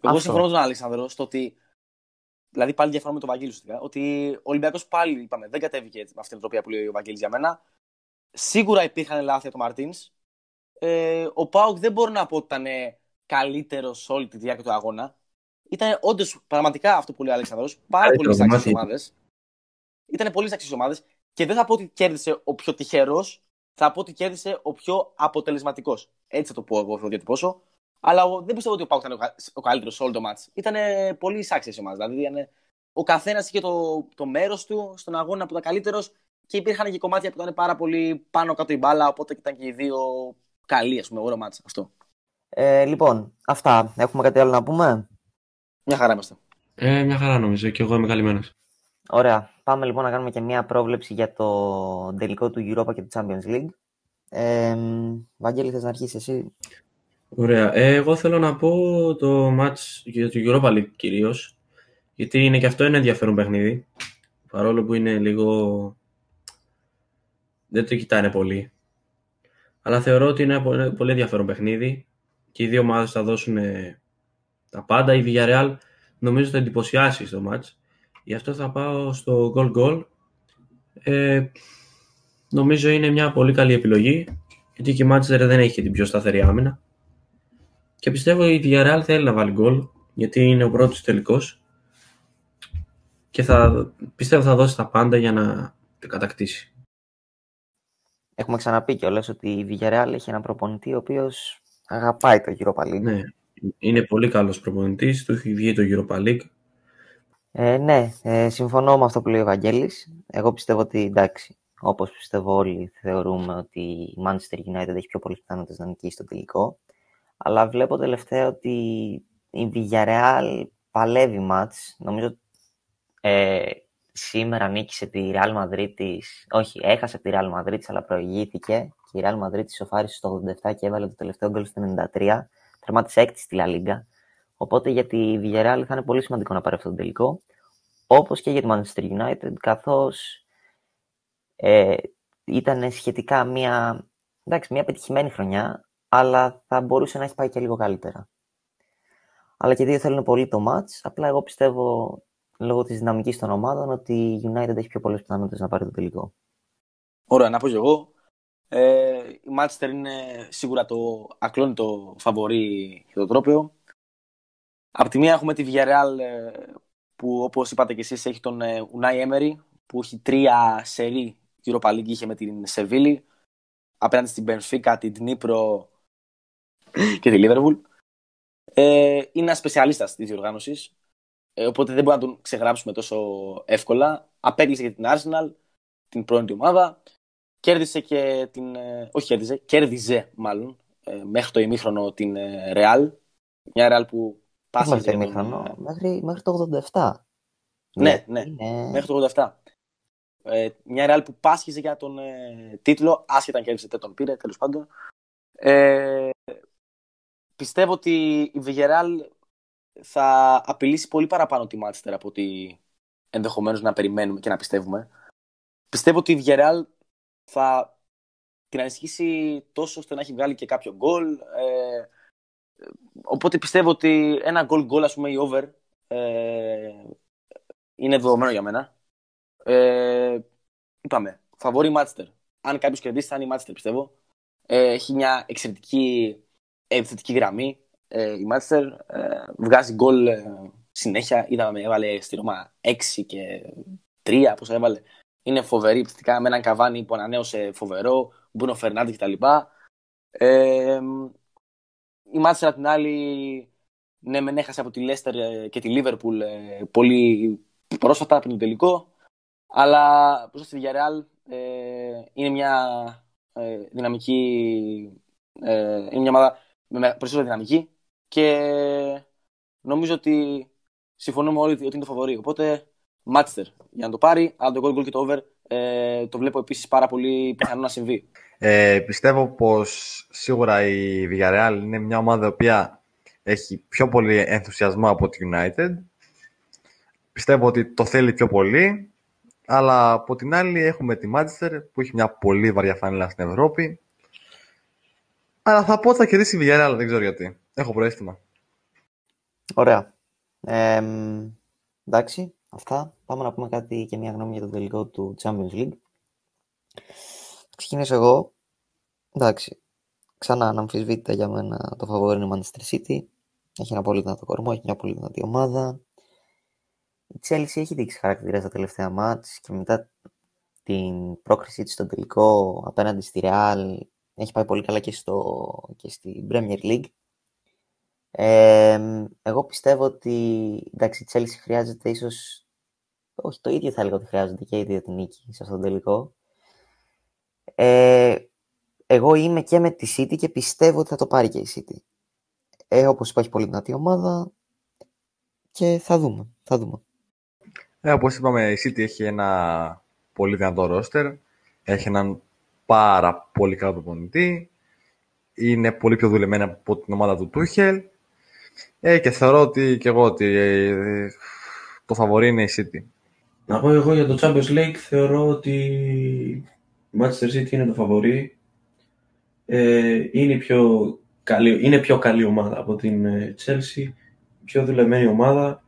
εγώ Αυτό. συμφωνώ με τον Αλέξανδρος στο ότι. Δηλαδή, πάλι διαφωνώ με τον Βαγγέλη ουσιαστικά. Ότι ο Ολυμπιακός πάλι είπαμε, δεν κατέβηκε με αυτήν την τροπία που λέει ο Βαγγέλης για μένα. Σίγουρα υπήρχαν λάθη από τον Μαρτίνς. Ε, ο Πάουκ δεν μπορώ να πω ότι ήταν καλύτερος σε όλη τη διάρκεια του αγώνα. Ήταν όντως πραγματικά αυτό που λέει ο Αλέξανδρος. Πάρα Καλύτερο πολύ αξίε κομμάτι. ομάδες. Ήταν πολύ αξίε ομάδες. Και δεν θα πω ότι κέρδισε ο πιο τυχερός, θα πω ότι κέρδισε ο πιο αποτελεσματικός. Έτσι θα το πω εγώ, θα το διατυπώσω. Αλλά εγώ δεν πιστεύω ότι ο Πάουκ ήταν ο κα- ο καλύτερος σε όλο το μάτς. Ήταν πολύ εισάξιε ομάδες. Δηλαδή, ήταν, ο καθένας είχε το, το μέρος του στον αγώνα που ήταν καλύτερος και υπήρχαν και κομμάτια που ήταν πάρα πολύ πάνω κάτω η μπάλα. Οπότε ήταν και οι δύο καλοί, ας πούμε, ωραίο μάτς αυτό. Ε, λοιπόν, αυτά. Έχουμε κάτι άλλο να πούμε; Μια χαρά είμαστε. Ε, μια χαρά νομίζω και εγώ είμαι καλυμμένος. Ωραία. Πάμε λοιπόν να κάνουμε και μια πρόβλεψη για το τελικό του Europa και του Champions League. Ε, Βαγγέλη, θες να αρχίσεις εσύ; Ωραία. Ε, εγώ θέλω να πω το match για το Europa League κυρίως. Γιατί είναι και αυτό ένα ενδιαφέρον παιχνίδι. Παρόλο που είναι λίγο. Δεν το κοιτάνε πολύ. Αλλά θεωρώ ότι είναι ένα πολύ ενδιαφέρον παιχνίδι και οι δύο ομάδες θα δώσουν ε, τα πάντα. Η Villarreal νομίζω θα εντυπωσιάσει στο match. Γι' αυτό θα πάω στο goal goal. Ε, νομίζω είναι μια πολύ καλή επιλογή γιατί και η Manchester δεν έχει την πιο σταθερή άμυνα. Και πιστεύω η Villarreal θέλει να βάλει γκολ γιατί είναι ο πρώτος τελικός και θα, πιστεύω θα δώσει τα πάντα για να το κατακτήσει. Έχουμε ξαναπεί κιόλας ότι η Villarreal έχει έναν προπονητή ο οποίος αγαπάει το Europa League. Ναι, είναι πολύ καλός προπονητής, του έχει βγει το Europa League. Ε, ναι, ε, συμφωνώ με αυτό που λέει ο Βαγγέλης. Εγώ πιστεύω ότι εντάξει, όπως πιστεύω όλοι θεωρούμε ότι η Manchester United έχει πιο πολλές πιθανότητες να νικήσει στο τελικό. Αλλά βλέπω τελευταία ότι η Villarreal παλεύει μάτς. Νομίζω ε, σήμερα νίκησε τη Real Madrid όχι, έχασε τη Real Madrid αλλά προηγήθηκε και η Real Madrid σοφάρισε στο 87 και έβαλε το τελευταίο γκολ στο 93. Τερμάτισε έκτη στη La Liga. Οπότε για τη Villarreal θα είναι πολύ σημαντικό να πάρει αυτό το τελικό. Όπως και για τη Manchester United, καθώς ε, ήταν σχετικά μια, εντάξει, μια πετυχημένη χρονιά, αλλά θα μπορούσε να έχει πάει και λίγο καλύτερα. Αλλά και δύο θέλουν πολύ το match. Απλά εγώ πιστεύω λόγω της δυναμικής των ομάδων ότι η United έχει πιο πολλές πιθανότητες να πάρει το τελικό. Ωραία, να πω και εγώ. Ε, η Manchester είναι σίγουρα το ακλόνητο φαβορή για το τρόπαιο. Απ' τη μία έχουμε τη Villarreal ε, που όπως είπατε και εσείς έχει τον ε, Unai Emery που έχει τρία σερί Europa League είχε με την Σεβίλη απέναντι στην Benfica, την Dnipro και τη Liverpool. Ε, είναι ένας σπεσιαλίστας της διοργάνωσης ε, οπότε δεν μπορούμε να τον ξεγράψουμε τόσο εύκολα. Απέκλεισε και την Arsenal, την πρώην του ομάδα. Κέρδισε και την. Ε, όχι, κέρδισε, κέρδιζε μάλλον ε, μέχρι το ημίχρονο την ε, Real. Μια Real που πάσχε. Μέχρι το ημίχρονο, μέχρι, μέχρι το 87. Ναι, ναι, ναι, μέχρι το 87. Ε, μια Real που πάσχιζε για τον ε, τίτλο, άσχετα αν κέρδισε τον πήρε, τέλος πάντων. Ε, πιστεύω ότι η Villarreal θα απειλήσει πολύ παραπάνω τη Manchester από ότι ενδεχομένως να περιμένουμε και να πιστεύουμε. Πιστεύω ότι η Villarreal θα την ανισχύσει τόσο ώστε να έχει βγάλει και κάποιο γκολ. Ε, οπότε πιστεύω ότι ένα γκολ γκολ, ας πούμε, η over ε, είναι δεδομένο για μένα. Ε, είπαμε, φαβόρη Manchester. Αν κάποιος κερδίσει θα είναι η Manchester, πιστεύω. Ε, έχει μια εξαιρετική επιθετική γραμμή ε, η Μάτσερ ε, βγάζει γκολ ε, συνέχεια. Είδαμε, έβαλε στη Ρώμα 6 και 3, πόσα έβαλε. Είναι φοβερή επιθετικά με έναν καβάνι που ανανέωσε φοβερό, Μπούνο Φερνάντε κτλ. Ε, η Μάτσερ απ' την άλλη, ναι, μεν έχασε από τη Λέστερ ε, και τη Λίβερπουλ ε, πολύ πρόσφατα πριν το τελικό. Αλλά προ τη Villarreal ε, είναι μια ε, δυναμική. Ε, είναι μια ομάδα με περισσότερη δυναμική και νομίζω ότι συμφωνούμε όλοι ότι είναι το φαβορή. Οπότε, Μάτστερ για να το πάρει, αλλά το goal goal και το over ε, το βλέπω επίσης πάρα πολύ πιθανό να συμβεί. Ε, πιστεύω πως σίγουρα η Villarreal είναι μια ομάδα η οποία έχει πιο πολύ ενθουσιασμό από τη United. Πιστεύω ότι το θέλει πιο πολύ, αλλά από την άλλη έχουμε τη Manchester που έχει μια πολύ βαριά φανέλα στην Ευρώπη. Αλλά θα πω ότι θα κερδίσει η Villarreal, δεν ξέρω γιατί. Έχω προέστημα. Ωραία. Ε, εντάξει, αυτά. Πάμε να πούμε κάτι και μια γνώμη για το τελικό του Champions League. Ξεκινήσω εγώ. Εντάξει. Ξανά αναμφισβήτητα για μένα το φαβόρι είναι Manchester City. Έχει ένα πολύ δυνατό κορμό, έχει μια πολύ δυνατή ομάδα. Η Chelsea έχει δείξει χαρακτήρα στα τελευταία μάτς και μετά την πρόκρισή της στο τελικό απέναντι στη Real έχει πάει πολύ καλά και, στο, και στην Premier League εγώ πιστεύω ότι εντάξει, η Chelsea χρειάζεται ίσως όχι το ίδιο θα έλεγα ότι χρειάζεται και η ίδια την νίκη σε αυτόν τον τελικό. Ε, εγώ είμαι και με τη City και πιστεύω ότι θα το πάρει και η City. Ε, όπως υπάρχει πολύ δυνατή ομάδα και θα δούμε. Θα δούμε. Ε, όπως είπαμε, η City έχει ένα πολύ δυνατό ρόστερ. Έχει έναν πάρα πολύ καλό προπονητή. Είναι πολύ πιο δουλεμένη από την ομάδα του Τούχελ. Ε, και θεωρώ ότι και εγώ ότι ε, το φαβορή είναι η City. Να πω εγώ για το Champions League θεωρώ ότι η Manchester City είναι το φαβορή. Ε, είναι, πιο καλή, είναι πιο καλή ομάδα από την ε, Chelsea, πιο δουλεμένη ομάδα.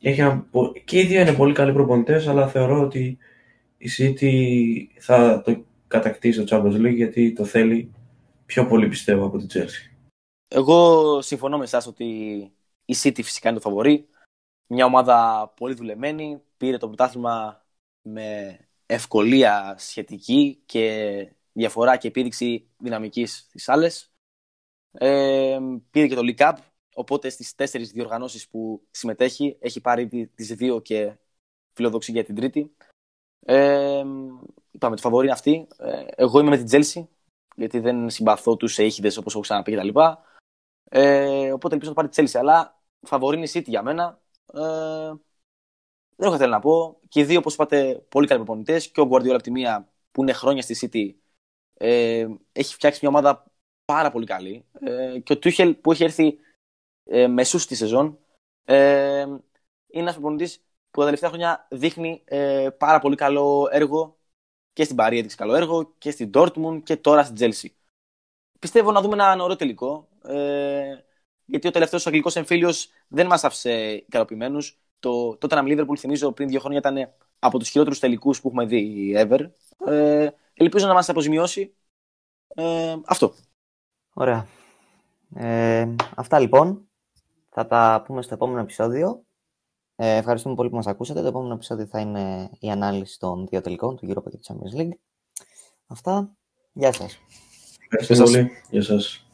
Έχει ένα, και οι δύο είναι πολύ καλοί προπονητές, αλλά θεωρώ ότι η City θα το κατακτήσει το Champions League γιατί το θέλει πιο πολύ πιστεύω από την Chelsea. Εγώ συμφωνώ με εσάς ότι η City φυσικά είναι το φαβορή. Μια ομάδα πολύ δουλεμένη, πήρε το πρωτάθλημα με ευκολία σχετική και διαφορά και επίδειξη δυναμικής στις άλλες. Ε, πήρε και το League Cup, οπότε στις τέσσερις διοργανώσεις που συμμετέχει έχει πάρει τις δύο και φιλοδοξεί για την τρίτη. Ε, είπαμε, το φαβορή είναι αυτή. Ε, εγώ είμαι με την Chelsea, γιατί δεν συμπαθώ τους έχιδες όπως έχω ξαναπεί κτλ. Ε, οπότε ελπίζω να πάρει τη Chelsea, αλλά φαβορή είναι η City για μένα. Ε, δεν έχω θέλω να πω. Και οι δύο, όπως είπατε, πολύ καλοί προπονητές. Και ο Guardiola από τη μία που είναι χρόνια στη City ε, έχει φτιάξει μια ομάδα πάρα πολύ καλή. Ε, και ο Τούχελ που έχει έρθει ε, μεσούς στη σεζόν ε, είναι ένας προπονητής που τα τελευταία χρόνια δείχνει ε, πάρα πολύ καλό έργο και στην Παρή έδειξε καλό έργο και στην Dortmund και τώρα στην Chelsea. Πιστεύω να δούμε ένα ωραίο τελικό. Ε, γιατί ο τελευταίος αγγλικός εμφύλιος δεν μας άφησε ικανοποιημένους. Το Tottenham Liverpool, θυμίζω, πριν δύο χρόνια ήταν από τους χειρότερους τελικούς που έχουμε δει ever. Ε, ελπίζω να μας αποζημιώσει ε, αυτό. Ωραία. Ε, αυτά λοιπόν. Θα τα πούμε στο επόμενο επεισόδιο. Ε, ευχαριστούμε πολύ που μας ακούσατε. Το επόμενο επεισόδιο θα είναι η ανάλυση των δύο τελικών, του Europa και του Champions League. Αυτά. Γεια σας. Ευχαριστώ πολύ. Γεια σας.